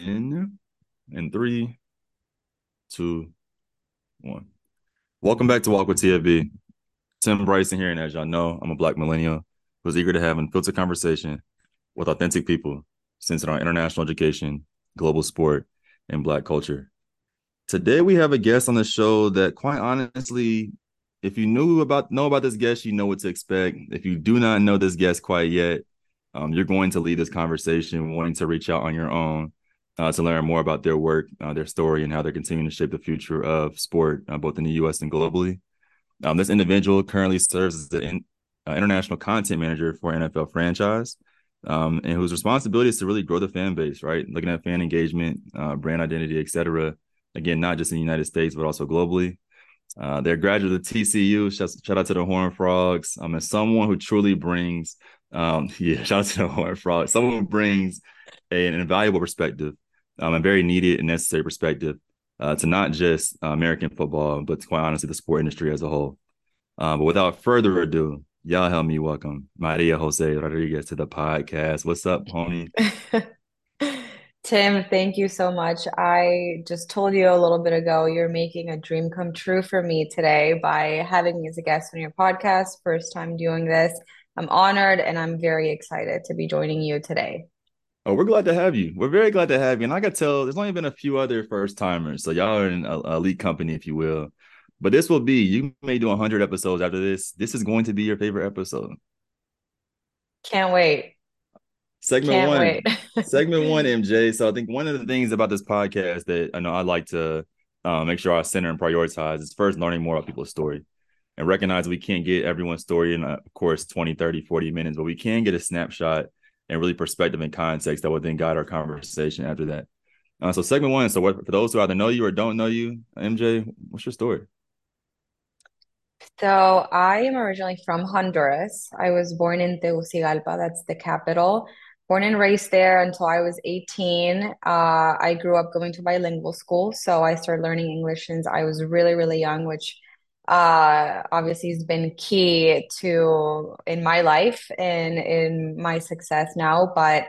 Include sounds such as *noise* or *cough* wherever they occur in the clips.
in in three, two, one. Welcome back to Walk with TFB. Tim Bryson here, and as y'all know, I'm a Black millennial who's eager to have an unfiltered conversation with authentic people centered on international education, global sport, and Black culture. Today we have a guest on the show that, quite honestly, if you knew about know about this guest, you know what to expect. If you do not know this guest quite yet, um, you're going to lead this conversation wanting to reach out on your own uh, to learn more about their work, uh, their story, and how they're continuing to shape the future of sport, uh, both in the U.S. and globally. Um, this individual currently serves as the in, uh, international content manager for NFL franchise, um, and whose responsibility is to really grow the fan base, right? Looking at fan engagement, uh, brand identity, etc. Again, not just in the United States, but also globally. Uh, they're graduate of TCU. Shout, shout, out to the Horned Frogs. Um, as someone who truly brings, um, *laughs* yeah, shout out to the Horned Frogs. Someone who brings a, an invaluable perspective um, a very needed and necessary perspective uh, to not just uh, American football, but to quite honestly, the sport industry as a whole. Uh, but without further ado, y'all help me welcome Maria Jose Rodriguez to the podcast. What's up, pony? *laughs* Tim, thank you so much. I just told you a little bit ago, you're making a dream come true for me today by having me as a guest on your podcast. First time doing this. I'm honored and I'm very excited to be joining you today. Oh, we're glad to have you. We're very glad to have you. And I got to tell, there's only been a few other first timers. So y'all are in a, elite company, if you will. But this will be, you may do 100 episodes after this. This is going to be your favorite episode. Can't wait. Segment Can't one. Wait. *laughs* segment one, MJ. So I think one of the things about this podcast that I know I like to uh, make sure I center and prioritize is first learning more about people's story and recognize we can't get everyone's story in, uh, of course, 20, 30, 40 minutes, but we can get a snapshot and really perspective and context that would then guide our conversation after that. Uh, so segment one. So for those who either know you or don't know you, MJ, what's your story? So I am originally from Honduras. I was born in Tegucigalpa, that's the capital. Born and raised there until I was 18. Uh, I grew up going to bilingual school, so I started learning English since I was really, really young, which uh, obviously has been key to in my life and in my success now. But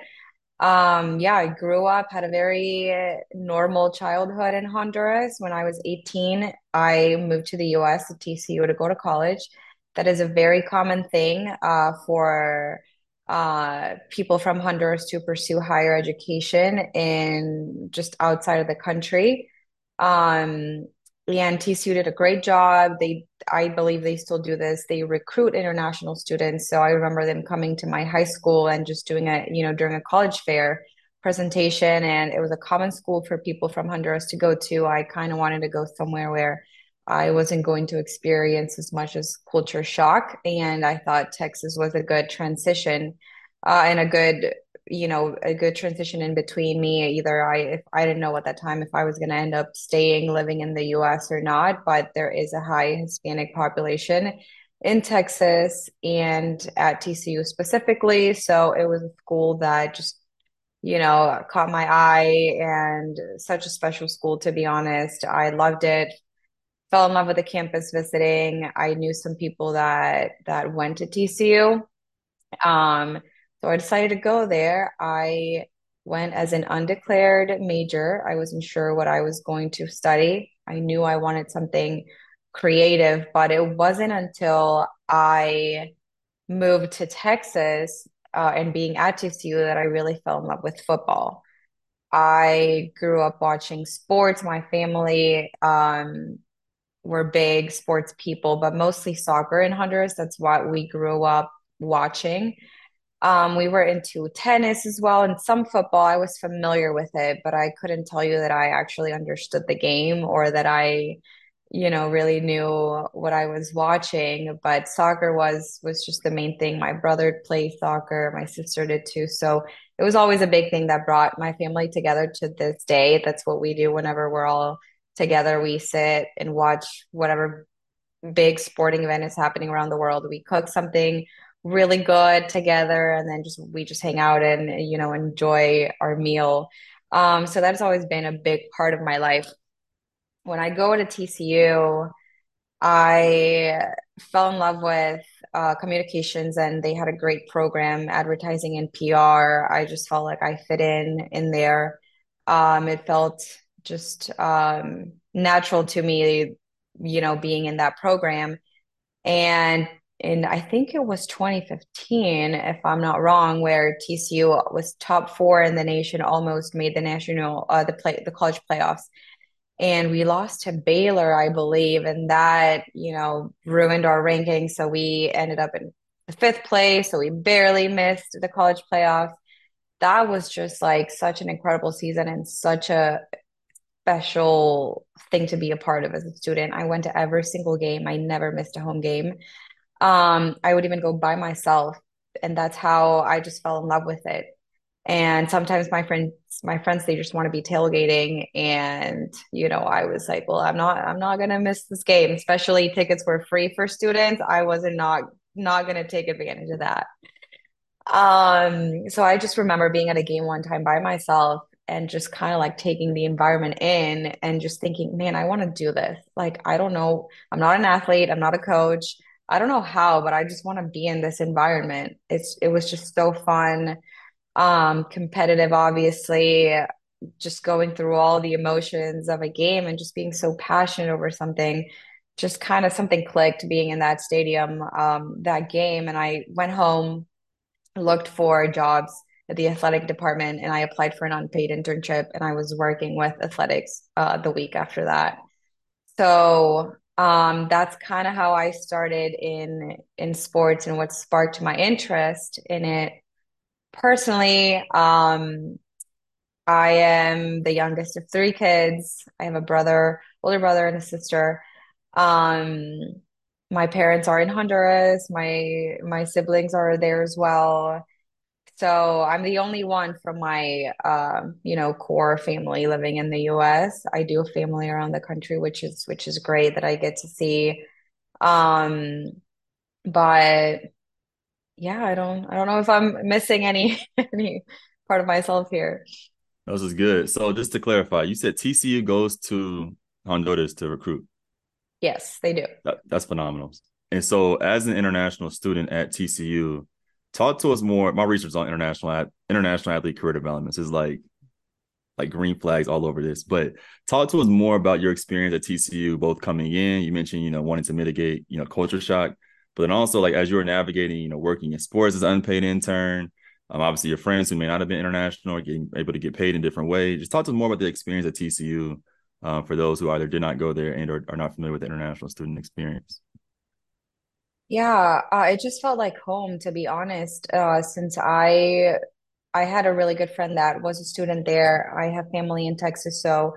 um, yeah, I grew up, had a very normal childhood in Honduras. When I was 18, I moved to the US to TCU to go to college. That is a very common thing uh, for uh, people from Honduras to pursue higher education in just outside of the country. Um, and TCU did a great job. They, I believe they still do this. They recruit international students. So I remember them coming to my high school and just doing a, you know, during a college fair presentation. And it was a common school for people from Honduras to go to. I kind of wanted to go somewhere where I wasn't going to experience as much as culture shock. And I thought Texas was a good transition uh, and a good you know a good transition in between me either i if i didn't know at that time if i was going to end up staying living in the us or not but there is a high hispanic population in texas and at tcu specifically. So it was a school that just you know caught my eye and such a special school to be honest. I loved it. Fell in love with the campus visiting. I knew some people that that went to tcu um so I decided to go there. I went as an undeclared major. I wasn't sure what I was going to study. I knew I wanted something creative, but it wasn't until I moved to Texas uh, and being at TCU that I really fell in love with football. I grew up watching sports. My family um, were big sports people, but mostly soccer in Honduras. That's what we grew up watching. Um, we were into tennis as well and some football. I was familiar with it, but I couldn't tell you that I actually understood the game or that I, you know, really knew what I was watching. But soccer was was just the main thing. My brother played soccer, my sister did too. So it was always a big thing that brought my family together to this day. That's what we do whenever we're all together. We sit and watch whatever big sporting event is happening around the world. We cook something really good together and then just we just hang out and you know enjoy our meal. Um so that's always been a big part of my life. When i go to tcu i fell in love with uh, communications and they had a great program advertising and pr i just felt like i fit in in there. Um, it felt just um, natural to me, you know, being in that program. And in I think it was 2015, if I'm not wrong, where TCU was top four in the nation, almost made the national uh, the play the college playoffs. And we lost to Baylor, I believe, and that, you know, ruined our ranking. So we ended up in the fifth place. So we barely missed the college playoffs. That was just like such an incredible season and such a special thing to be a part of as a student. I went to every single game. I never missed a home game. Um, I would even go by myself, and that's how I just fell in love with it. And sometimes my friends, my friends, they just want to be tailgating, and you know, I was like, well, I'm not, I'm not gonna miss this game. Especially tickets were free for students. I wasn't not not gonna take advantage of that. Um, so I just remember being at a game one time by myself and just kind of like taking the environment in and just thinking, man, I want to do this. Like, I don't know, I'm not an athlete, I'm not a coach. I don't know how, but I just want to be in this environment. It's it was just so fun, um, competitive, obviously, just going through all the emotions of a game and just being so passionate over something. Just kind of something clicked being in that stadium, um, that game. And I went home looked for jobs at the athletic department and I applied for an unpaid internship and I was working with athletics uh, the week after that. So um, that's kind of how I started in in sports and what sparked my interest in it. Personally, um, I am the youngest of three kids. I have a brother, older brother, and a sister. Um, my parents are in Honduras. My my siblings are there as well. So I'm the only one from my um, you know, core family living in the US. I do have family around the country, which is which is great that I get to see. Um, but yeah, I don't I don't know if I'm missing any *laughs* any part of myself here. This is good. So just to clarify, you said TCU goes to Honduras to recruit. Yes, they do. That, that's phenomenal. And so, as an international student at TCU, talk to us more. My research on international international athlete career developments is like like green flags all over this. But talk to us more about your experience at TCU, both coming in. You mentioned you know wanting to mitigate you know culture shock, but then also like as you were navigating you know working in sports as an unpaid intern. Um, obviously, your friends who may not have been international getting able to get paid in different ways. Just talk to us more about the experience at TCU uh, for those who either did not go there and or are not familiar with the international student experience. Yeah, uh, it just felt like home, to be honest. Uh, since I I had a really good friend that was a student there. I have family in Texas, so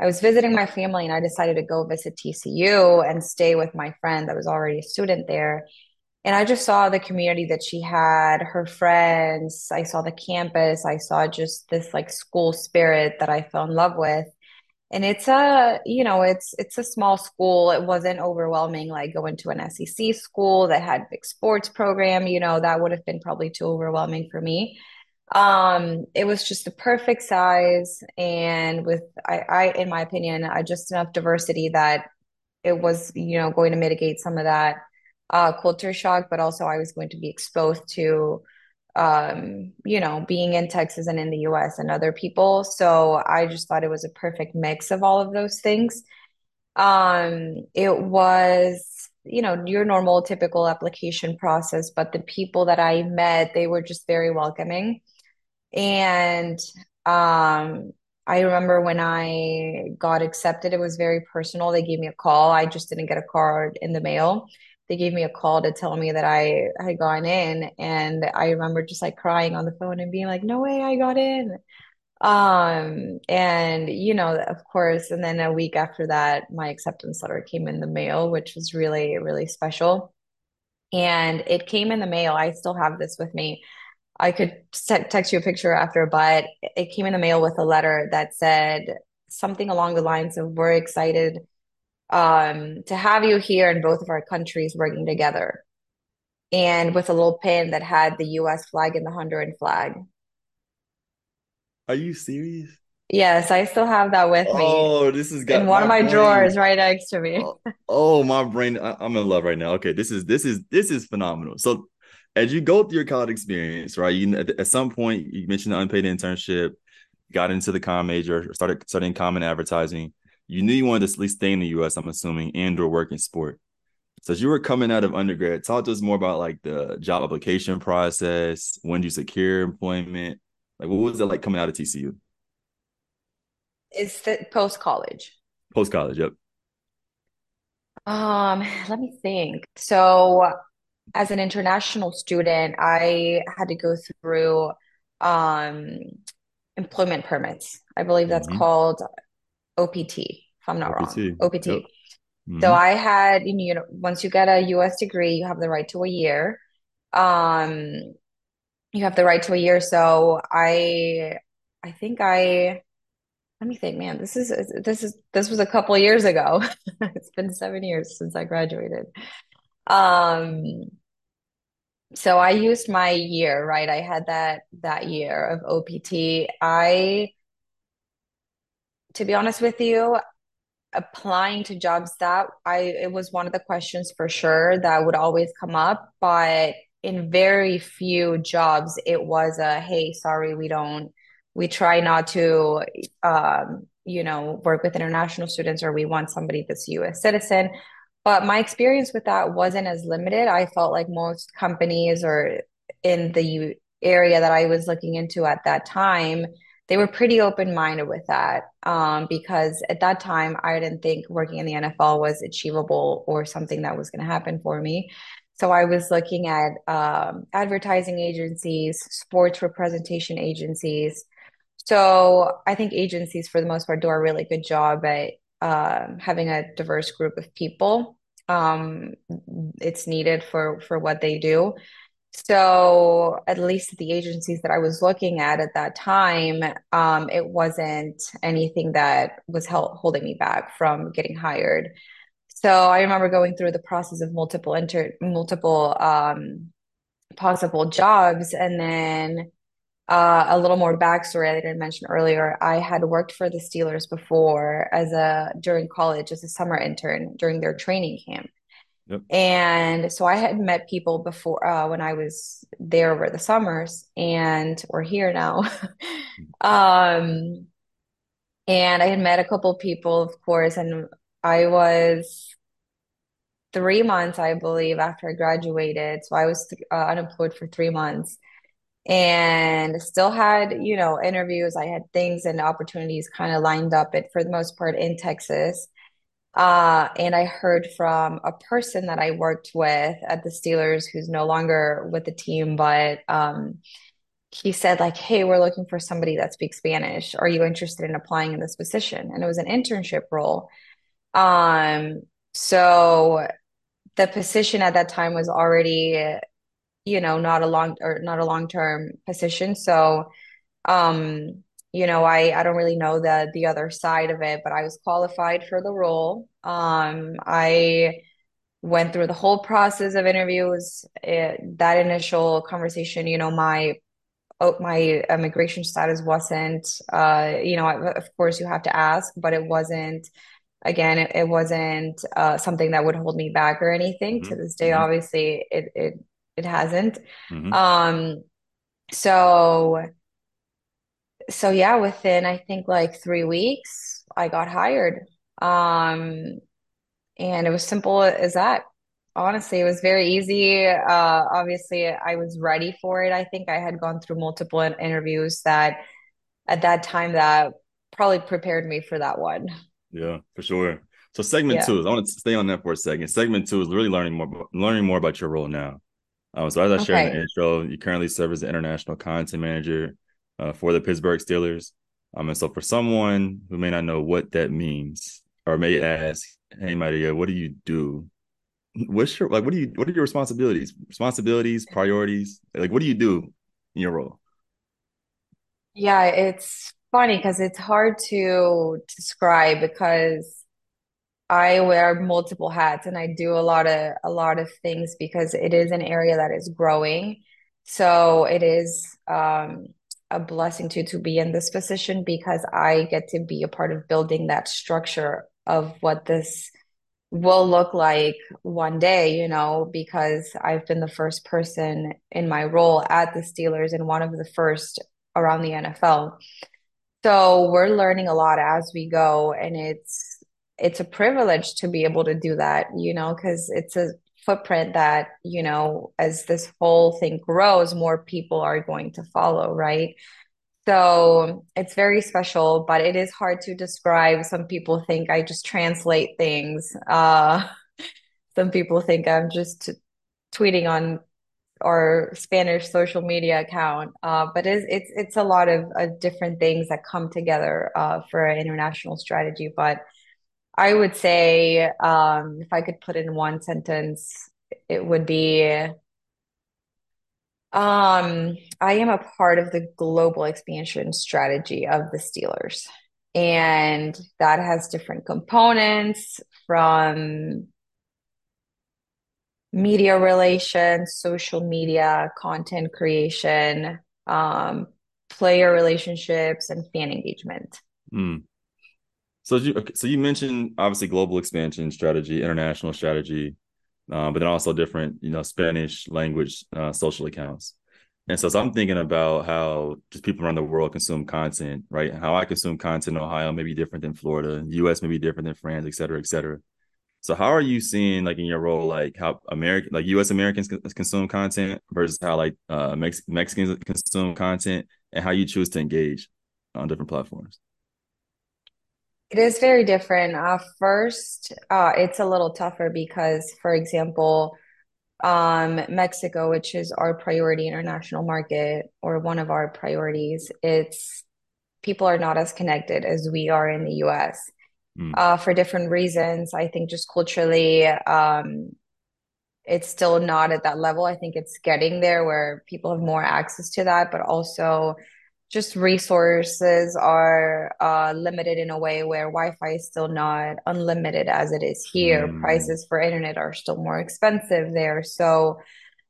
I was visiting my family, and I decided to go visit TCU and stay with my friend that was already a student there. And I just saw the community that she had, her friends. I saw the campus. I saw just this like school spirit that I fell in love with. And it's a, you know, it's it's a small school. It wasn't overwhelming like going to an SEC school that had big sports program, you know, that would have been probably too overwhelming for me. Um, it was just the perfect size and with I, I in my opinion, i just enough diversity that it was, you know, going to mitigate some of that uh culture shock, but also I was going to be exposed to um, you know, being in Texas and in the US and other people. So I just thought it was a perfect mix of all of those things. Um, it was, you know, your normal typical application process, but the people that I met, they were just very welcoming. And um, I remember when I got accepted, it was very personal. They gave me a call. I just didn't get a card in the mail they gave me a call to tell me that I had gone in and I remember just like crying on the phone and being like, no way I got in. Um, and you know, of course, and then a week after that, my acceptance letter came in the mail, which was really, really special. And it came in the mail. I still have this with me. I could text you a picture after, but it came in the mail with a letter that said something along the lines of, We're excited um, to have you here in both of our countries working together. And with a little pin that had the US flag and the Honduran flag. Are you serious? Yes, I still have that with me. Oh, this is in one of my brain. drawers right next to me. Oh, oh my brain! I, am in love right now. Okay, this is this is this is phenomenal. So, as you go through your college experience, right? You at, at some point you mentioned the unpaid internship got into the com major, started studying common advertising. You knew you wanted to at least stay in the U.S. I'm assuming, and or work in sport. So as you were coming out of undergrad, talk to us more about like the job application process. When did you secure employment? Like, what was it like coming out of TCU? Is that post college? Post college, yep. Um, let me think. So, as an international student, I had to go through um, employment permits. I believe that's Mm-hmm. called OPT, if I'm not wrong. OPT, yep. So Mm-hmm. I had, you know, once you get a US degree, you have the right to a year. Um, you have the right to a year. So I, I think I, let me think, man, this is this is this was a couple years ago. *laughs* It's been seven years since I graduated. Um, so I used my year, right? I had that that year of OPT. I, to be honest with you, applying to jobs that I it was one of the questions for sure that would always come up, but in very few jobs it was a hey, sorry, we don't we try not to um, you know, work with international students or we want somebody that's US citizen. But my experience with that wasn't as limited. I felt like most companies or in the area that I was looking into at that time, they were pretty open-minded with that. Um, because at that time, I didn't think working in the NFL was achievable or something that was going to happen for me. So I was looking at um, advertising agencies, sports representation agencies. So I think agencies, for the most part, do a really good job at um, having a diverse group of people. Um, it's needed for for what they do. So at least the agencies that I was looking at at that time, um, it wasn't anything that was hel holding me back from getting hired. So I remember going through the process of multiple inter multiple um, possible jobs, and then uh, a little more backstory I didn't mention earlier. I had worked for the Steelers before as a during college as a summer intern during their training camp. Yep. And so I had met people before uh, when I was there over the summers, and we're here now. *laughs* Um, and I had met a couple people, of course, and I was three months, I believe, after I graduated. So I was uh, unemployed for three months and still had, you know, interviews. I had things and opportunities kind of lined up, but for the most part in Texas. Uh, and I heard from a person that I worked with at the Steelers who's no longer with the team, but um, he said, like, hey, we're looking for somebody that speaks Spanish. Are you interested in applying in this position? And it was an internship role. Um, so the position at that time was already, you know, not a long or not a long-term position. So um, you know, I I don't really know the the other side of it, but I was qualified for the role. Um, I went through the whole process of interviews. It, that initial conversation, you know, my oh, my immigration status wasn't, uh, you know, of course you have to ask, but it wasn't. Again, it, it wasn't uh, something that would hold me back or anything. To Mm-hmm. this day, Mm-hmm. obviously, it it it hasn't. Mm-hmm. Um, so so yeah, within I think like three weeks, I got hired. Um, and it was simple as that. Honestly, it was very easy. Uh, obviously, I was ready for it. I think I had gone through multiple interviews that at that time that probably prepared me for that one. Yeah, for sure. So segment Yeah. two is I want to stay on that for a second. Segment two is really learning more learning more about your role now. Um, so as I shared in the intro, you currently serve as the international content manager uh, for the Pittsburgh Steelers. Um, and so for someone who may not know what that means, or may ask, "Hey, Maria, what do you do? What's your like? What do you? What are your responsibilities? Responsibilities, priorities? Like, what do you do in your role?" Yeah, it's funny because it's hard to describe because I wear multiple hats and I do a lot of a lot of things because it is an area that is growing. So it is um, a blessing to to be in this position because I get to be a part of building that structure of what this will look like one day, you know, because I've been the first person in my role at the Steelers and one of the first around the NFL. So we're learning a lot as we go, and it's it's a privilege to be able to do that, you know, because it's a footprint that, you know, as this whole thing grows, more people are going to follow, right? So it's very special, but it is hard to describe. Some people think I just translate things. Uh, *laughs* some people think I'm just tweeting on our Spanish social media account. Uh, but it's it's it's a lot of uh, different things that come together uh, for an international strategy. But I would say, um, if I could put in one sentence, it would be, um, I am a part of the global expansion strategy of the Steelers. And that has different components from media relations, social media, content creation, um, player relationships, and fan engagement. Mm. So you so you mentioned obviously global expansion strategy, international strategy, uh, but then also different you know Spanish language uh, social accounts. And so, so I'm thinking about how just people around the world consume content, right? How I consume content in Ohio may be different than Florida, U.S. may be different than France, et cetera, et cetera. So how are you seeing like in your role like how American like US Americans consume content versus how like uh Mex- Mexicans consume content and how you choose to engage on different platforms? It is very different. Uh, first, uh, it's a little tougher because, for example, um, Mexico, which is our priority international market or one of our priorities, it's people are not as connected as we are in the US. Mm. uh, for different reasons. I think just culturally, um, it's still not at that level. I think it's getting there where people have more access to that, but also just resources are uh, limited in a way where Wi-Fi is still not unlimited as it is here. Mm. Prices for internet are still more expensive there. So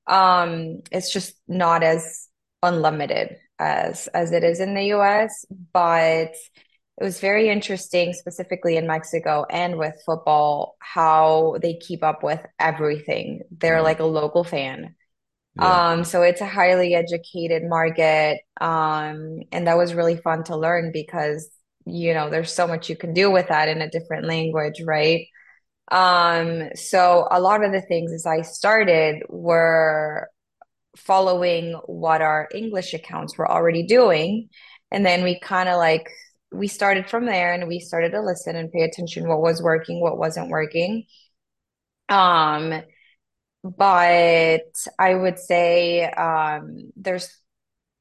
um, it's just not as unlimited as as it is in the US, but it was very interesting, specifically in Mexico and with football, how they keep up with everything. They're Right. like a local fan. Yeah. Um, so it's a highly educated market. Um, and that was really fun to learn because, you know, there's so much you can do with that in a different language, right? Um, so a lot of the things as I started were following what our English accounts were already doing. And then we kind of like we started from there and we started to listen and pay attention what was working, what wasn't working. Um, but I would say um, there's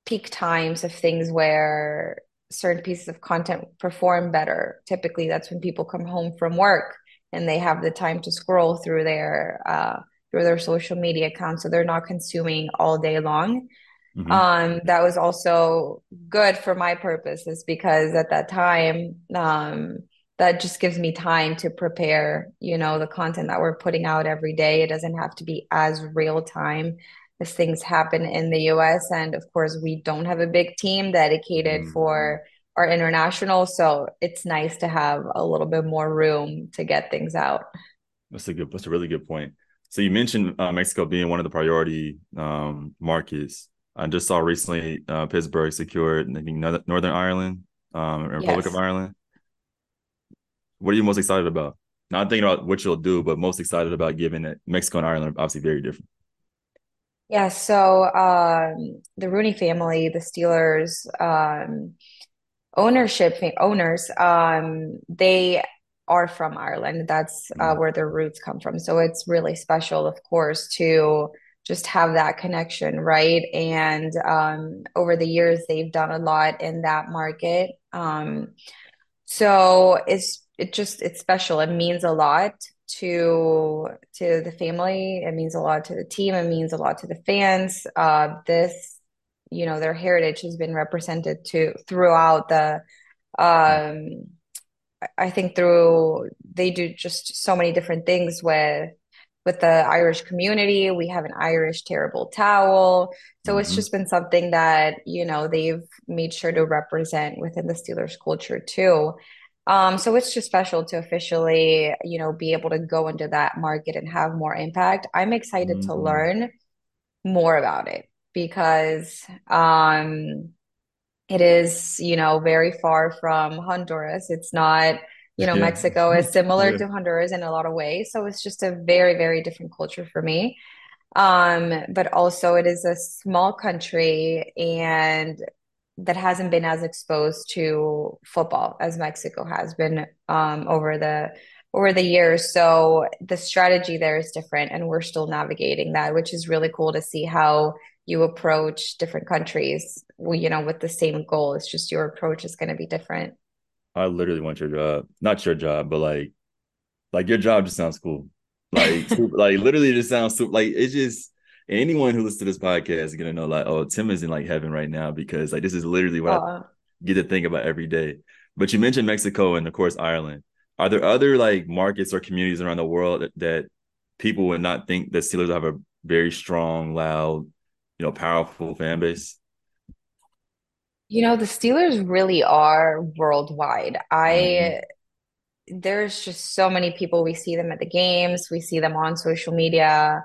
peak times of things where certain pieces of content perform better. Typically, that's when people come home from work and they have the time to scroll through their uh, through their social media accounts, so they're not consuming all day long. Mm-hmm. Um, that was also good for my purposes because at that time, um, that just gives me time to prepare, you know, the content that we're putting out every day. It doesn't have to be as real time as things happen in the US. And of course, we don't have a big team dedicated Mm-hmm. for our international. So it's nice to have a little bit more room to get things out. That's a good. That's a really good point. So you mentioned uh, Mexico being one of the priority um, markets. I just saw recently uh, Pittsburgh secured I think Northern Ireland, um, Republic of Ireland. What are you most excited about? Not thinking about what you'll do, but most excited about given that Mexico and Ireland are obviously very different. Yeah, so um, the Rooney family, the Steelers, um, ownership owners um they are from Ireland that's uh, Mm-hmm. where their roots come from so it's really special of course to just have that connection right and um over the years they've done a lot in that market um so it's it just it's special it means a lot to to the family it means a lot to the team it means a lot to the fans uh this you know their heritage has been represented to throughout the um I think through they do just so many different things with with the Irish community. We have an Irish terrible towel. So it's Mm-hmm. just been something that, you know, they've made sure to represent within the Steelers culture too. Um, so it's just special to officially, you know, be able to go into that market and have more impact. I'm excited to Mm-hmm. learn more about it because um it is, you know, very far from Honduras. It's not, you know, Yeah. Mexico is *laughs* similar Yeah. to Honduras in a lot of ways. So it's just a very, very different culture for me. Um, but also it is a small country and that hasn't been as exposed to football as Mexico has been um, over the over the years. So the strategy there is different, and we're still navigating that, which is really cool to see how you approach different countries, you know, with the same goal. It's just your approach is going to be different. I literally want your job. Not your job, but like like your job just sounds cool. Like *laughs* like literally just sounds like it's just anyone who listens to this podcast is gonna know like, oh, Tim is in like heaven right now because like this is literally what I get to think about every day. But you mentioned Mexico and of course Ireland. Are there other like markets or communities around the world that, that people would not think that Steelers have a very strong, loud, you know, powerful fan base? you know, the Steelers really are worldwide. I mm-hmm. there's just so many people. We see them at the games, we see them on social media.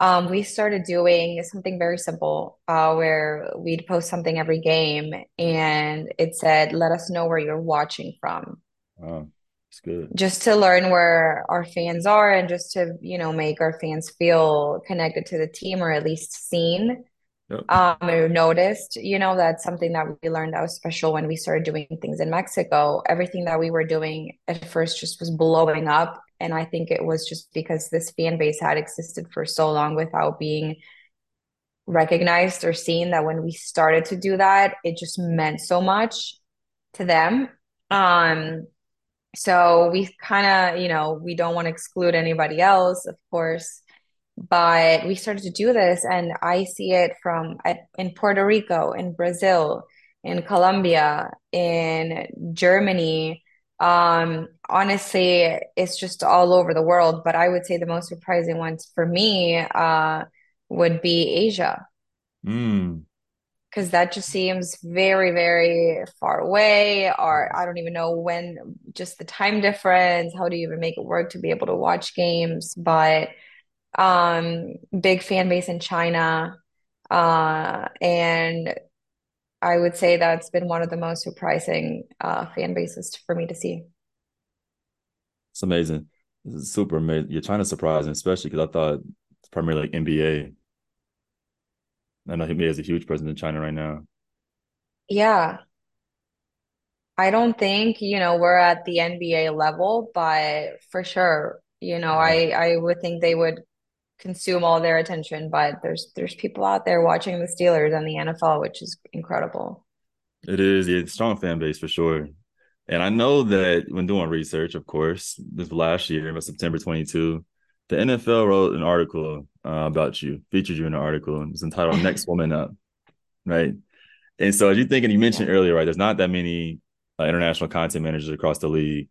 Um, we started doing something very simple, uh, where we'd post something every game and it said, let us know where you're watching from, it's good. just to learn where our fans are and just to, you know, make our fans feel connected to the team or at least seen Yep. um, or noticed, you know, that's something that we learned that was special when we started doing things in Mexico. Everything that we were doing at first just was blowing up. And I think it was just because this fan base had existed for so long without being recognized or seen that when we started to do that, it just meant so much to them. Um, so we kind of, you know, we don't want to exclude anybody else, of course but we started to do this and i see it from in puerto rico in brazil in colombia in germany um honestly it's just all over the world but i would say the most surprising ones for me uh would be asia Mm. because that just seems very very far away or i don't even know when just the time difference how do you even make it work to be able to watch games but um, big fan base in China. Uh, and I would say that's been one of the most surprising uh, fan bases for me to see. It's amazing. This is super amazing. You're trying to surprise me, especially because I thought it's primarily like NBA. I know he has a huge presence in China right now. Yeah, I don't think, you know, we're at the NBA level, but for sure, you know, Wow. I I would think they would consume all their attention, but there's there's people out there watching the Steelers and the NFL, which is incredible. It is, yeah, strong fan base for sure. And I know that when doing research, of course, this last year, about September 22, the NFL wrote an article uh, about you, featured you in an article, and it's entitled *laughs* "Next Woman Up," right? And so, as you think, and you mentioned Yeah. earlier, right, there's not that many uh, international content managers across the league,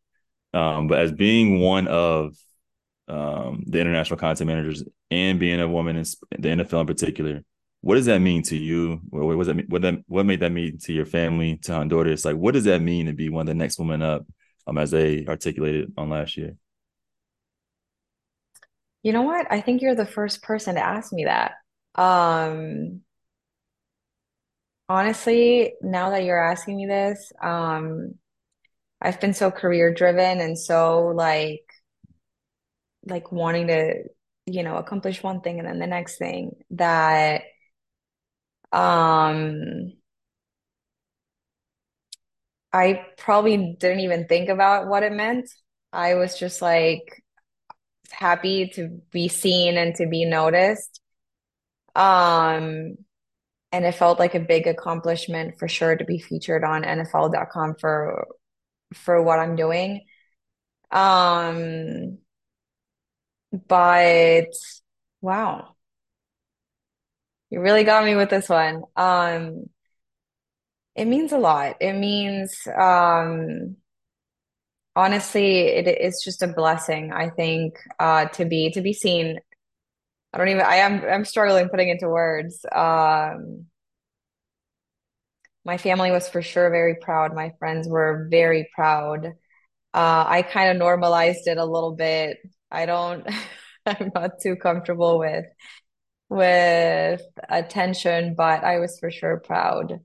um, but as being one of um, the international content managers and being a woman in the NFL in particular, what does that mean to you? What, what that mean? What that what made that mean to your family, to Honduras? Like, what does that mean to be one of the next women up, um, as they articulated on last year? You know what? I think you're the first person to ask me that. Um, honestly, now that you're asking me this, um, I've been so career driven and so like like wanting to, you know, accomplish one thing and then the next thing that um I probably didn't even think about what it meant. I was just like happy to be seen and to be noticed. Um, and it felt like a big accomplishment for sure to be featured on NFL.com for for what I'm doing. Um, but wow, you really got me with this one. Um, it means a lot. It means um honestly, it's just a blessing, I think, uh to be to be seen. I don't even I am I'm struggling putting into words. Um my family was for sure very proud. My friends were very proud. Uh, I kind of normalized it a little bit. I don't, *laughs* I'm not too comfortable with with attention, but I was for sure proud.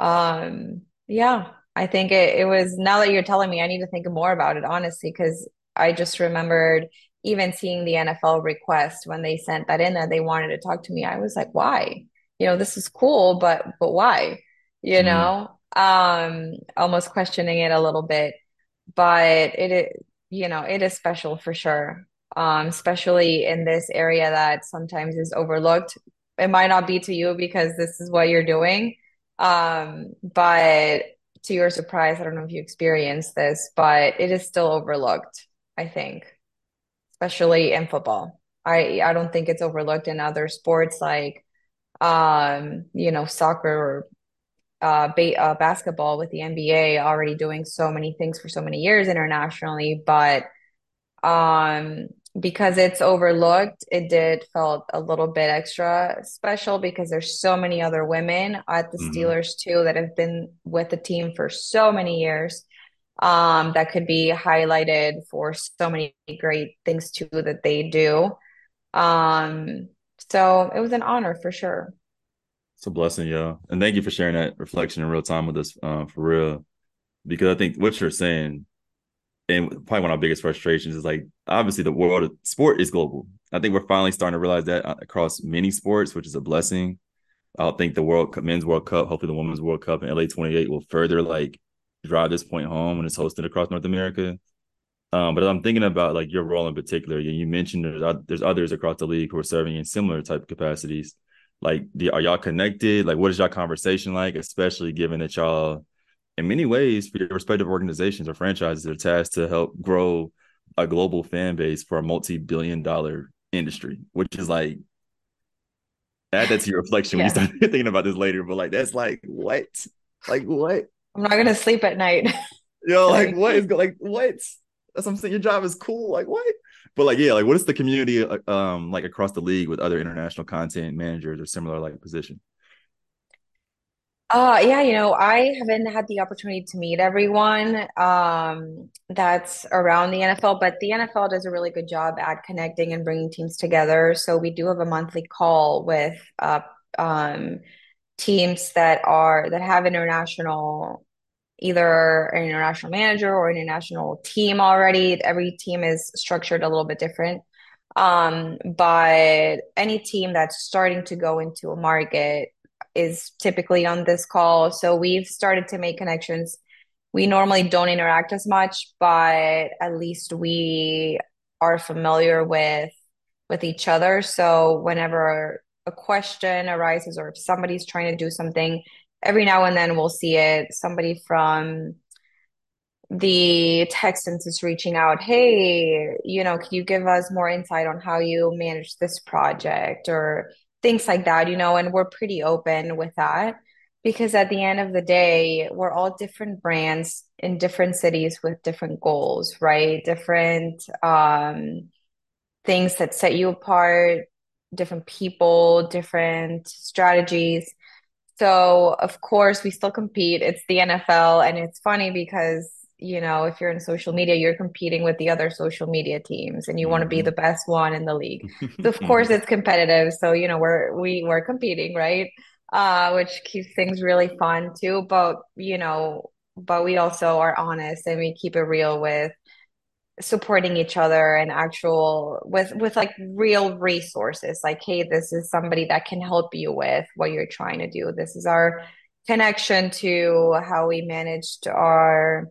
Um, yeah, I think it, it was now that you're telling me, I need to think more about it, honestly, because I just remembered even seeing the NFL request when they sent that in that they wanted to talk to me. I was like, why? You know, this is cool, but but why? You Mm, know, um, almost questioning it a little bit. But it, is, you know, it is special for sure. Um, especially in this area that sometimes is overlooked. It might not be to you because this is what you're doing um, but to your surprise, I don't know if you experienced this, but it is still overlooked, I think, especially in football. I I don't think it's overlooked in other sports like um, you know, soccer or uh, ba uh basketball with the NBA already doing so many things for so many years internationally, but um, because it's overlooked, it did felt a little bit extra special because there's so many other women at the hmm Steelers too that have been with the team for so many years. Um, that could be highlighted for so many great things too that they do. Um, so it was an honor for sure. It's a blessing, y'all. And thank you for sharing that reflection in real time with us, um, for real. Because I think what you're saying, and probably one of our biggest frustrations is like obviously the world of sport is global. I think we're finally starting to realize that uh, across many sports, which is a blessing. I think the World Men's World Cup, hopefully the Women's World Cup in LA 28 will further like drive this point home when it's hosted across North America. Um, but I'm thinking about like your role in particular. You, you mentioned there's there's others across the league who are serving in similar type capacities. Like, the, are y'all connected? Like, what is y'all conversation like? Especially given that y'all, in many ways, for your respective organizations or franchises, are tasked to help grow a global fan base for a multi-billion-dollar industry, which is like add that to your reflection when you start *laughs* thinking about this later. But like, that's like what? Like what? I'm not gonna sleep at night. Yo, *laughs* like what is like what? That's what I'm saying. Your job is cool. Like what? But like, yeah, like what is the community uh, um like across the league with other international content managers or similar like position? Uh, yeah, you know, I haven't had the opportunity to meet everyone um, that's around the NFL, but the NFL does a really good job at connecting and bringing teams together. So we do have a monthly call with uh, um, teams that are that have international, either an international manager or an international team already. Every team is structured a little bit different. Um, but any team that's starting to go into a market is typically on this call. So we've started to make connections. We normally don't interact as much, but at least we are familiar with with each other. So whenever a question arises or if somebody's trying to do something, every now and then we'll see it. Somebody from the Texans is reaching out, hey, you know, can you give us more insight on how you manage this project or things like that, you know, and we're pretty open with that because at the end of the day, we're all different brands in different cities with different goals, right? Different um things that set you apart, different people, different strategies. So, of course, we still compete. It's the NFL, and it's funny because, you know, if you're in social media, you're competing with the other social media teams and you want to be the Mm-hmm. best one in the league. So, of course, *laughs* it's competitive. So, you know, we're we we're competing, right? Uh, which keeps things really fun too. But, you know, but we also are honest and we keep it real with supporting each other and actual with with like real resources like hey this is somebody that can help you with what you're trying to do. This is our connection to how we managed our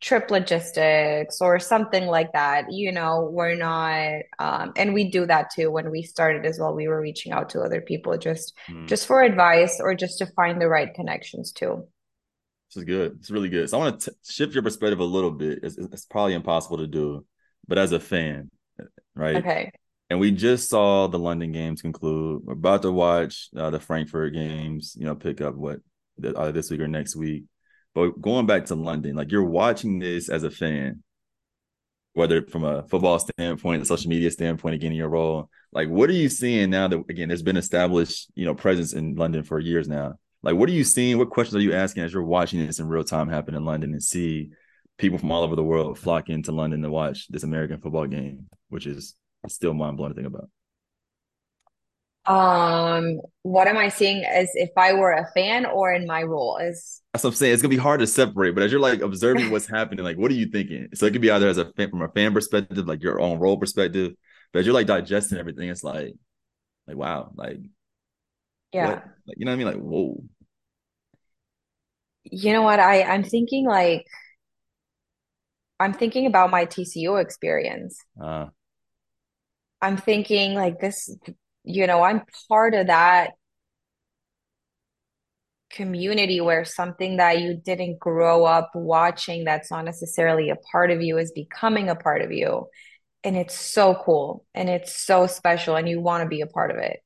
trip logistics or something like that you know we're not um and we do that too. When we started as well we were reaching out to other people just Mm. just for advice or just to find the right connections too This is good. It's really good. So I want to shift your perspective a little bit. It's, it's probably impossible to do, but as a fan, right? okay And we just saw the London games conclude. We're about to watch uh, the Frankfurt games. You know, pick up what either this week or next week. But going back to London, like you're watching this as a fan, whether from a football standpoint, a social media standpoint, again, in your role, like what are you seeing now that again there's been established, you know, presence in London for years now? Like what are you seeing? What questions are you asking as you're watching this in real time happen in London and see people from all over the world flock into London to watch this American football game, which is still mind blowing to think about. Um, what am I seeing as if I were a fan or in my role? Is That's what I'm saying. It's gonna be hard to separate, but as you're like observing what's *laughs* happening, like what are you thinking? So it could be either as a fan from a fan perspective, like your own role perspective, but as you're like digesting everything, it's like, like wow, like yeah. like you know what I mean? Like whoa, You know what? I I'm thinking like I'm thinking about my TCU experience. uh, I'm thinking like this, you know, I'm part of that community where something that you didn't grow up watching that's not necessarily a part of you is becoming a part of you. And it's so cool and it's so special and you want to be a part of it.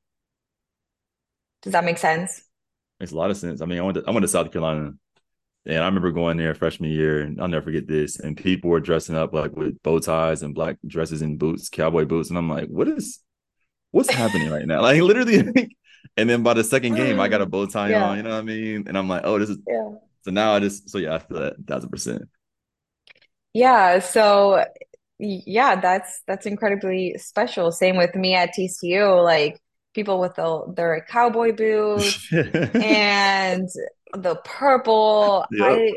Does that make sense? makes a lot of sense. I mean, I went to, I went to South Carolina And I remember going there freshman year, and I'll never forget this. And people were dressing up like with bow ties and black dresses and boots, cowboy boots. And I'm like, what is what's happening right now? *laughs* Like literally. and then by the second game, I got a bow tie Yeah, on, you know what I mean? And I'm like, oh, this is yeah. so now I just so yeah, I feel that thousand percent. Yeah, so yeah, that's that's incredibly special. Same with me at TCU, like people with the their cowboy *laughs* boots *laughs* and the purple. yep. I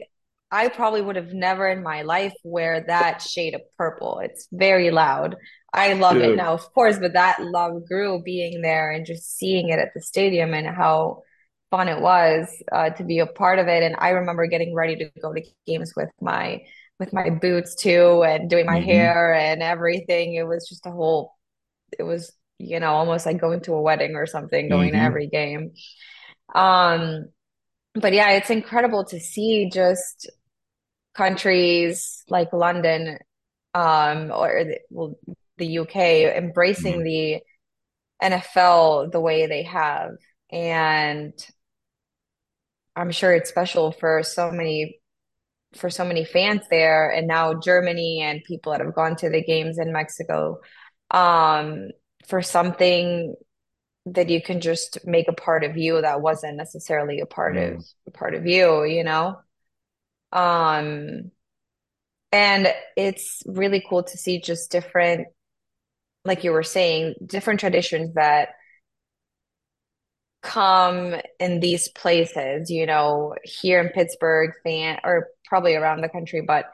I probably would have never in my life wear that shade of purple. It's very loud. I love it now, of course, but that love grew being there and just seeing it at the stadium and how fun it was uh, to be a part of it. And I remember getting ready to go to games with my with my boots too and doing my hmm hair and everything. It was just a whole, it was, you know, almost like going to a wedding or something, going to hmm every game. Um, but yeah, it's incredible to see just countries like London, um, or the, well, the UK embracing hmm the NFL the way they have. And I'm sure it's special for so many for so many fans there, and now Germany and people that have gone to the games in Mexico, um, for something that you can just make a part of you that wasn't necessarily a part of mm a part of you, you know? Um, and it's really cool to see just different, like you were saying, different traditions that come in these places, you know, here in Pittsburgh, fan or probably around the country, but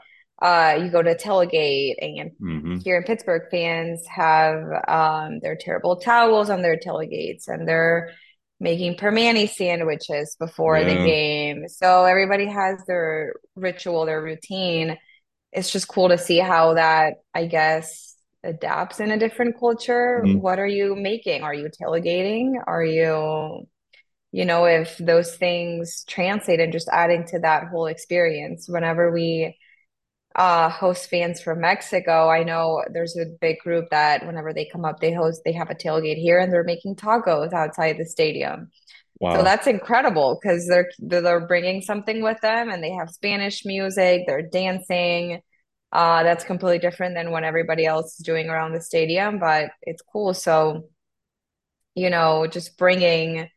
uh you go to tailgate and hmm here in Pittsburgh fans have um their terrible towels on their tailgates and they're making Primanti sandwiches before the game. So everybody has their ritual, their routine. It's just cool to see how that, I guess, adapts in a different culture. hmm What are you making? Are you tailgating? Are you you know, if those things translate and just adding to that whole experience. Whenever we uh, host fans from Mexico, I know there's a big group that whenever they come up, they host, they have a tailgate here and they're making tacos outside the stadium. Wow. So that's incredible because they're they're bringing something with them and they have Spanish music, they're dancing. Uh, that's completely different than what everybody else is doing around the stadium, but it's cool. So, you know, just bringing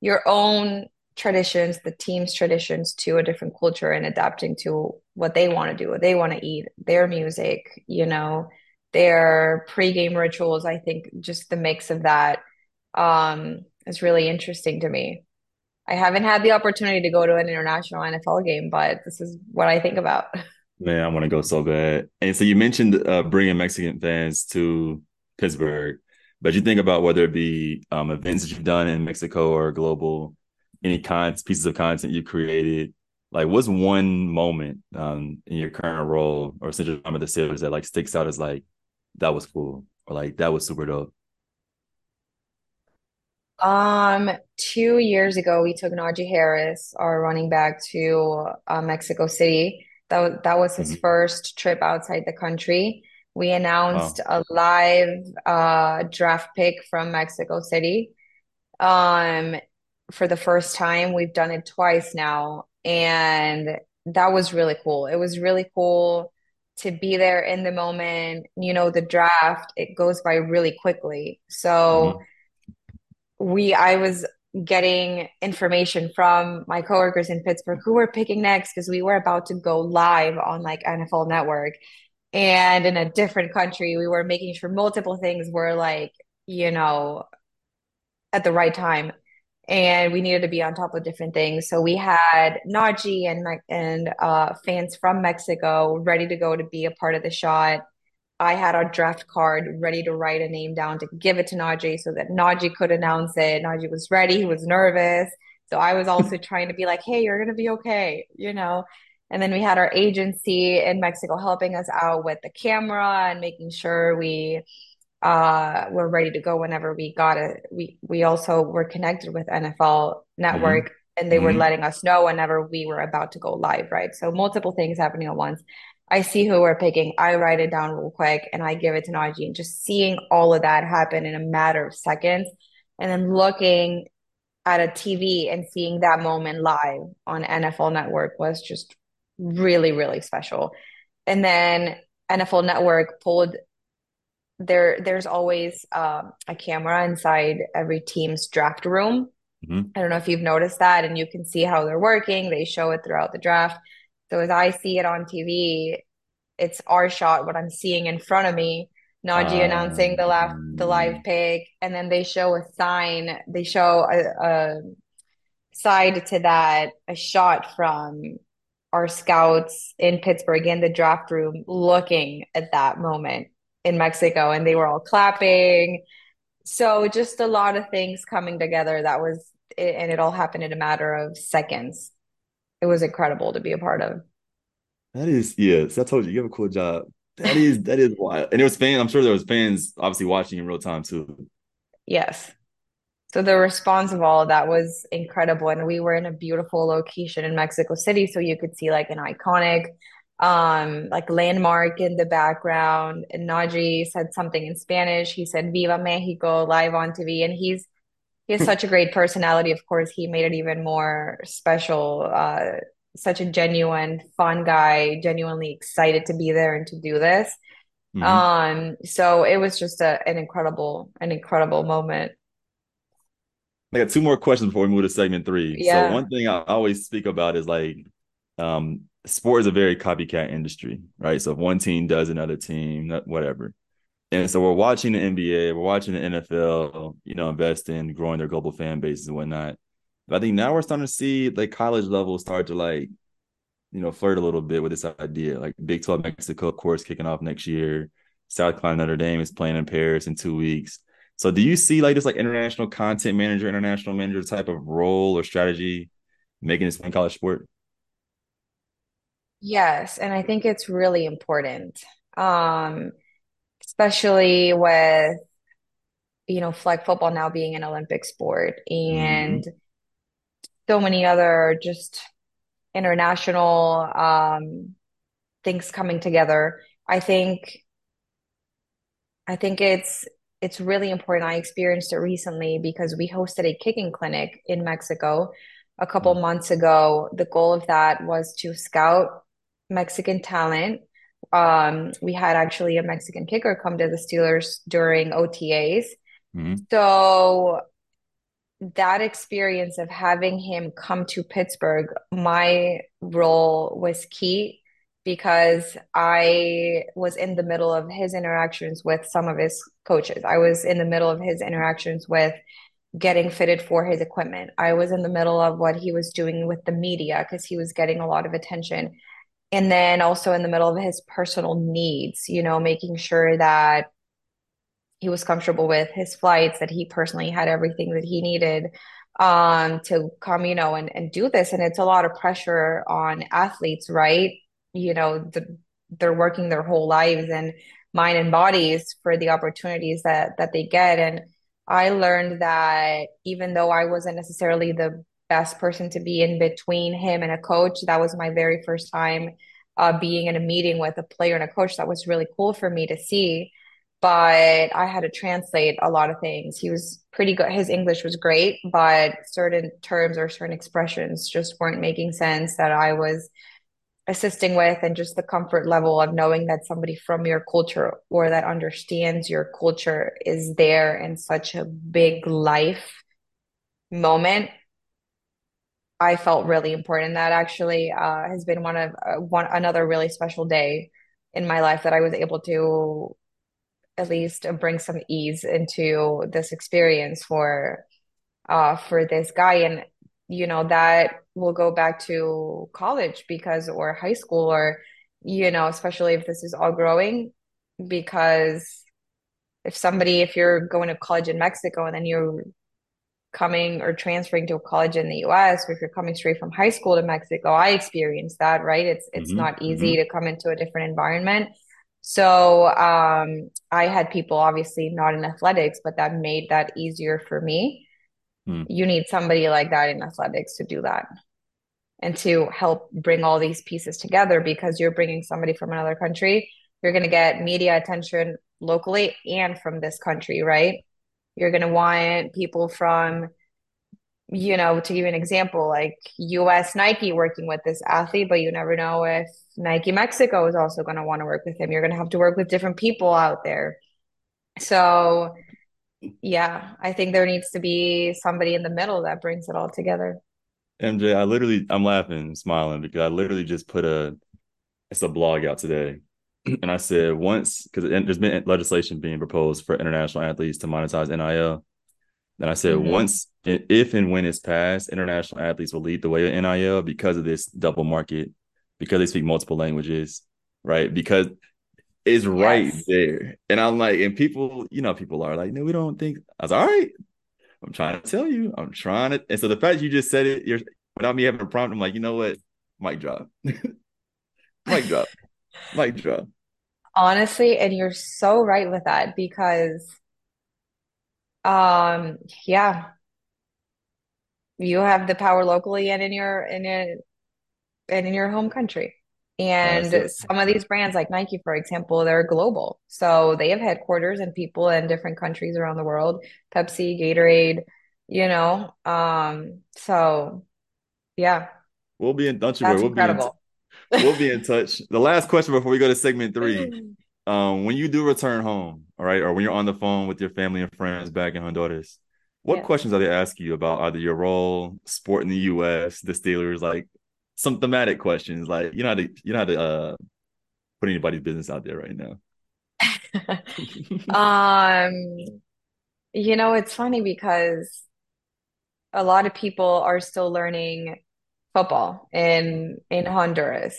your own traditions, the team's traditions to a different culture and adapting to what they want to do, what they want to eat, their music, you know, their pre-game rituals. I think just the mix of that um, is really interesting to me. I haven't had the opportunity to go to an international NFL game, but this is what I think about. *laughs* Man, I want to go so bad. And so you mentioned uh, bringing Mexican fans to Pittsburgh, but you think about whether it be um, events that you've done in Mexico or global, any kinds pieces of content you created. Like, what's one moment um, in your current role or since you're at the Steelers that like sticks out as like that was cool or like that was super dope? Um, two years ago, we took Najee Harris, our running back, to uh, Mexico City. That was that was his Mhm. first trip outside the country. We announced Wow. a live uh, draft pick from Mexico City. Um, for the first time, we've done it twice now, and that was really cool. It was really cool to be there in the moment. You know, the draft, it goes by really quickly. So Mhm. we I was getting information from my coworkers in Pittsburgh who were picking next because we were about to go live on like NFL Network and in a different country. We were making sure multiple things were like, you know, at the right time. And we needed to be on top of different things. So we had Najee and and uh, fans from Mexico ready to go to be a part of the shot. I had a draft card ready to write a name down to give it to Najee so that Najee could announce it. Najee was ready. He was nervous. So I was also *laughs* trying to be like, hey, you're going to be okay, you know? And then we had our agency in Mexico helping us out with the camera and making sure we uh were ready to go whenever we got it. We we also were connected with NFL Network Mm-hmm. and they were Mm-hmm. letting us know whenever we were about to go live, right? So multiple things happening at once. I see who we're picking. I write it down real quick and I give it to Najee. And just seeing all of that happen in a matter of seconds, and then looking at a TV and seeing that moment live on NFL Network was just really, really special. And then NFL Network pulled there. There's always um, a camera inside every team's draft room. Mm-hmm. I don't know if you've noticed that, and you can see how they're working. They show it throughout the draft. So as I see it on TV, it's our shot, what I'm seeing in front of me. Najee announcing the live the live Um, pick, and then they show a sign. They show a, a side to that, a shot from our scouts in Pittsburgh in the draft room, looking at that moment in Mexico, and they were all clapping. So just a lot of things coming together. That was, and it all happened in a matter of seconds. It was incredible to be a part of. that is, yes, I told you, you have a cool job. That is, *laughs* that is wild. And it was fans, I'm sure there was fans obviously watching in real time too. Yes. So the response of all of that was incredible. And we were in a beautiful location in Mexico City. So you could see like an iconic um like landmark in the background. And Najee said something in Spanish. He said Viva Mexico live on TV. And he's he has such a great personality. Of course, he made it even more special. Uh such a genuine, fun guy, genuinely excited to be there and to do this. hmm Um, so it was just a, an incredible, an incredible moment. I got two more questions before we move to segment three. So one thing I always speak about is like um sport is a very copycat industry, right? So if one team does another team, whatever. And so we're watching the NBA, we're watching the NFL, you know, invest in growing their global fan bases and whatnot. But I think now we're starting to see like college level start to like, you know, flirt a little bit with this idea. Like Big 12 Mexico, of course, kicking off next year. South Carolina Notre Dame is playing in Paris in two weeks. So do you see like this like international content manager, international manager type of role or strategy making this one college sport? Yes, and I think it's really important. Um, especially with, you know, flag football now being an Olympic sport and hmm so many other just international um things coming together. I think I think it's it's really important. I experienced it recently because we hosted a kicking clinic in Mexico a couple months ago. The goal of that was to scout Mexican talent. Um, we had actually a Mexican kicker come to the Steelers during OTAs. hmm So that experience of having him come to Pittsburgh, my role was key because I was in the middle of his interactions with some of his coaches. I was in the middle of his interactions with getting fitted for his equipment. I was in the middle of what he was doing with the media because he was getting a lot of attention. And then also in the middle of his personal needs, you know, making sure that he was comfortable with his flights, that he personally had everything that he needed um to come, you know, and, and do this. And it's a lot of pressure on athletes, right? You know, the, they're working their whole lives and mind and bodies for the opportunities that that they get. And I learned that even though I wasn't necessarily the best person to be in between him and a coach, that was my very first time uh, being in a meeting with a player and a coach. That was really cool for me to see but I had to translate a lot of things. He was pretty good. His English was great, but certain terms or certain expressions just weren't making sense that I was assisting with, and just the comfort level of knowing that somebody from your culture or that understands your culture is there in such a big life moment. I felt really important. That actually uh, has been one of uh, one another really special day in my life that I was able to at least bring some ease into this experience for uh, for this guy. And, you know, that will go back to college because, or high school, or, you know, especially if this is all growing, because if somebody, if you're going to college in Mexico and then you're coming or transferring to a college in the US, or if you're coming straight from high school to Mexico, I experienced that, right? It's it's Mm-hmm. not easy Mm-hmm. to come into a different environment. So um, I had people obviously not in athletics, but that made that easier for me. Mm. You need somebody like that in athletics to do that and to help bring all these pieces together because you're bringing somebody from another country. You're going to get media attention locally and from this country, right? You're going to want people from, you know, to give you an example, like US Nike working with this athlete, but you never know if Nike Mexico is also going to want to work with him. You're going to have to work with different people out there. So, yeah, I think there needs to be somebody in the middle that brings it all together. MJ, I literally, I'm laughing, smiling because I literally just put a, it's a blog out today, *clears throat* and I said once because there's been legislation being proposed for international athletes to monetize NIL. Then I said Mhm. once, if and when it's passed, international athletes will lead the way in NIL because of this double market, because they speak multiple languages, right? Because it's right there, and I'm like, and people, you know, people are like, no, we don't think. I was all right. I'm trying to tell you. I'm trying to. And so the fact you just said it, you're without me having a prompt, I'm like, you know what? Mic drop. *laughs* Mic drop. Mic drop. Honestly, and you're so right with that because um yeah, you have the power locally and in your in your and in your home country. And some of these brands like Nike, for example, they're global. So they have headquarters and people in different countries around the world. Pepsi, Gatorade, you know. Um, so yeah, we'll be in. Don't you worry. We'll be in. We'll be in touch. The last question before we go to segment three. *laughs* Um, when you do return home, all right, or when you're on the phone with your family and friends back in Honduras, what Yeah. questions are they asking you about either your role, sport in the U.S., the Steelers, like some thematic questions, like you know how to you know how to uh, put anybody's business out there right now. *laughs* Um, you know, it's funny because a lot of people are still learning football in in Honduras.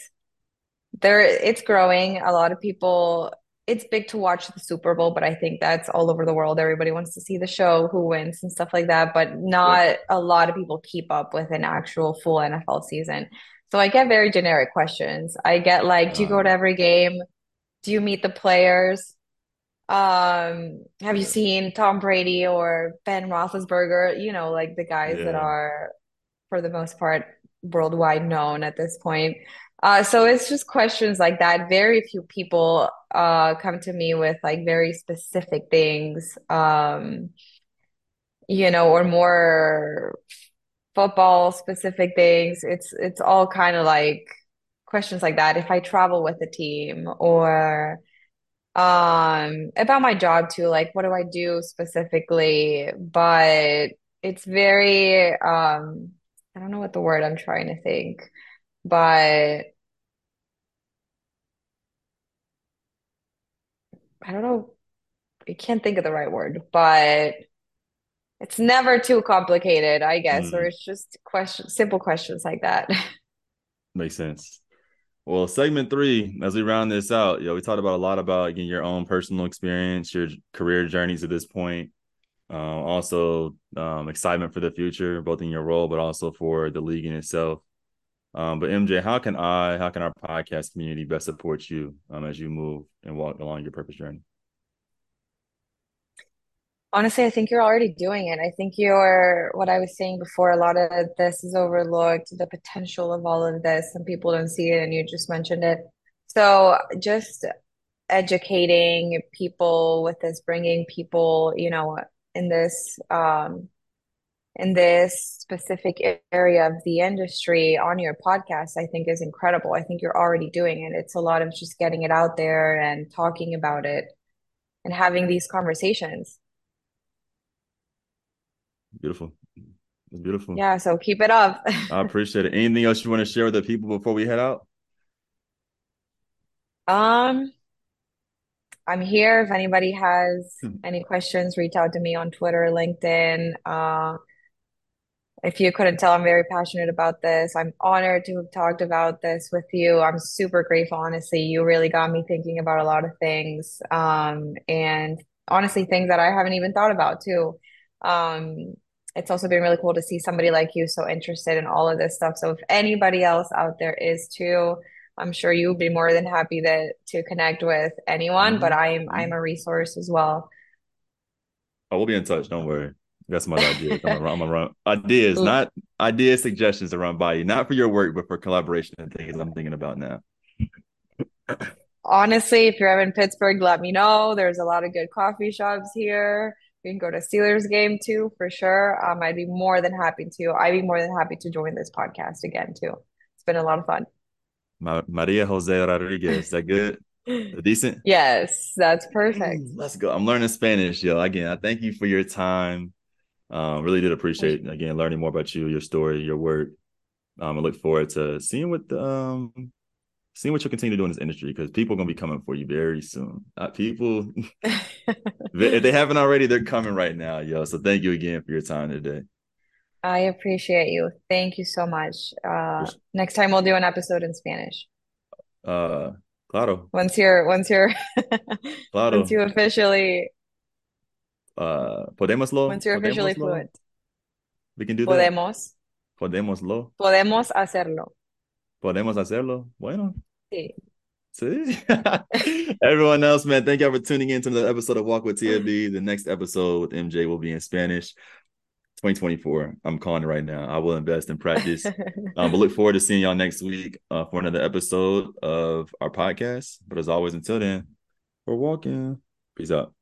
There, it's growing. A lot of people, it's big to watch the Super Bowl, but I think that's all over the world. Everybody wants to see the show, who wins and stuff like that, but not a lot of people keep up with an actual full NFL season. So I get very generic questions. I get like, do you go to Um, every game? Do you meet the players? Um, have you seen Tom Brady or Ben Roethlisberger? You know, like the guys that are, for the most part, worldwide known at this point. Uh, so it's just questions like that. Very few people uh come to me with like very specific things, um, you know, or more football specific things. It's it's all kind of like questions like that. If I travel with the team or um about my job too like what do I do specifically but it's very um I don't know what the word I'm trying to think but I don't know I can't think of the right word but it's never too complicated I guess or Mm, it's just question simple questions like that. *laughs* Makes sense. Well, segment three, as we round this out, yo, we talked about a lot about again your own personal experience, your career journeys to this point, um, also um, excitement for the future, both in your role, but also for the league in itself. Um, but MJ, how can I, how can our podcast community best support you um, as you move and walk along your purpose journey? Honestly, I think you're already doing it. I think you're, what I was saying before, a lot of this is overlooked, the potential of all of this, and people don't see it, and you just mentioned it. So just educating people with this, bringing people, you know, in this um in this specific area of the industry on your podcast, I think is incredible. I think you're already doing it. It's a lot of just getting it out there and talking about it and having these conversations. Beautiful. It's beautiful. Yeah, so keep it up. *laughs* I appreciate it. Anything else you want to share with the people before we head out? Um, I'm here. If anybody has Hmm. any questions, reach out to me on Twitter, LinkedIn. Uh, If you couldn't tell, I'm very passionate about this. I'm honored to have talked about this with you. I'm super grateful, honestly. You really got me thinking about a lot of things, um, and honestly, things that I haven't even thought about too. Um, it's also been really cool to see somebody like you so interested in all of this stuff. So if anybody else out there is too, I'm sure you would be more than happy that to connect with anyone, but Mhm. I'm I'm a resource as well. I will be in touch. Don't worry. That's my idea. *laughs* ideas. I'm gonna, I'm ideas, not ideas, suggestions to run by you, not for your work, but for collaboration and things I'm thinking about now. Honestly, if you're ever in Pittsburgh, let me know. There's a lot of good coffee shops here. We can go to Steelers game too, for sure. Um, I'd be more than happy to. I'd be more than happy to join this podcast again too. It's been a lot of fun. Ma- Maria Jose Rodriguez, is that good? Decent? *laughs* Yes, that's perfect. Let's go. I'm learning Spanish, yo. Again, I thank you for your time. Um, really did appreciate again learning more about you, your story, your work. Um, I look forward to seeing what um seeing what you'll continue to do in this industry because people are gonna be coming for you very soon. Uh, people, *laughs* if they haven't already, they're coming right now, yo. So thank you again for your time today. I appreciate you. Thank you so much. Uh, next time we'll do an episode in Spanish. Uh, claro. Once you're, once you're, claro. once you officially, uh, podemoslo. Once you're officially podemoslo? fluent. We can do that. Podemos. that. Podemoslo. Podemos hacerlo. Podemos hacerlo. Bueno. Sí. See? *laughs* Everyone else, man, thank y'all for tuning in to the episode of Walk with TFB. The next episode with MJ will be in Spanish. 2024. I'm calling it right now. I will invest in practice. *laughs* um, but look forward to seeing y'all next week uh, for another episode of our podcast. But as always, until then, we're walking. Peace out.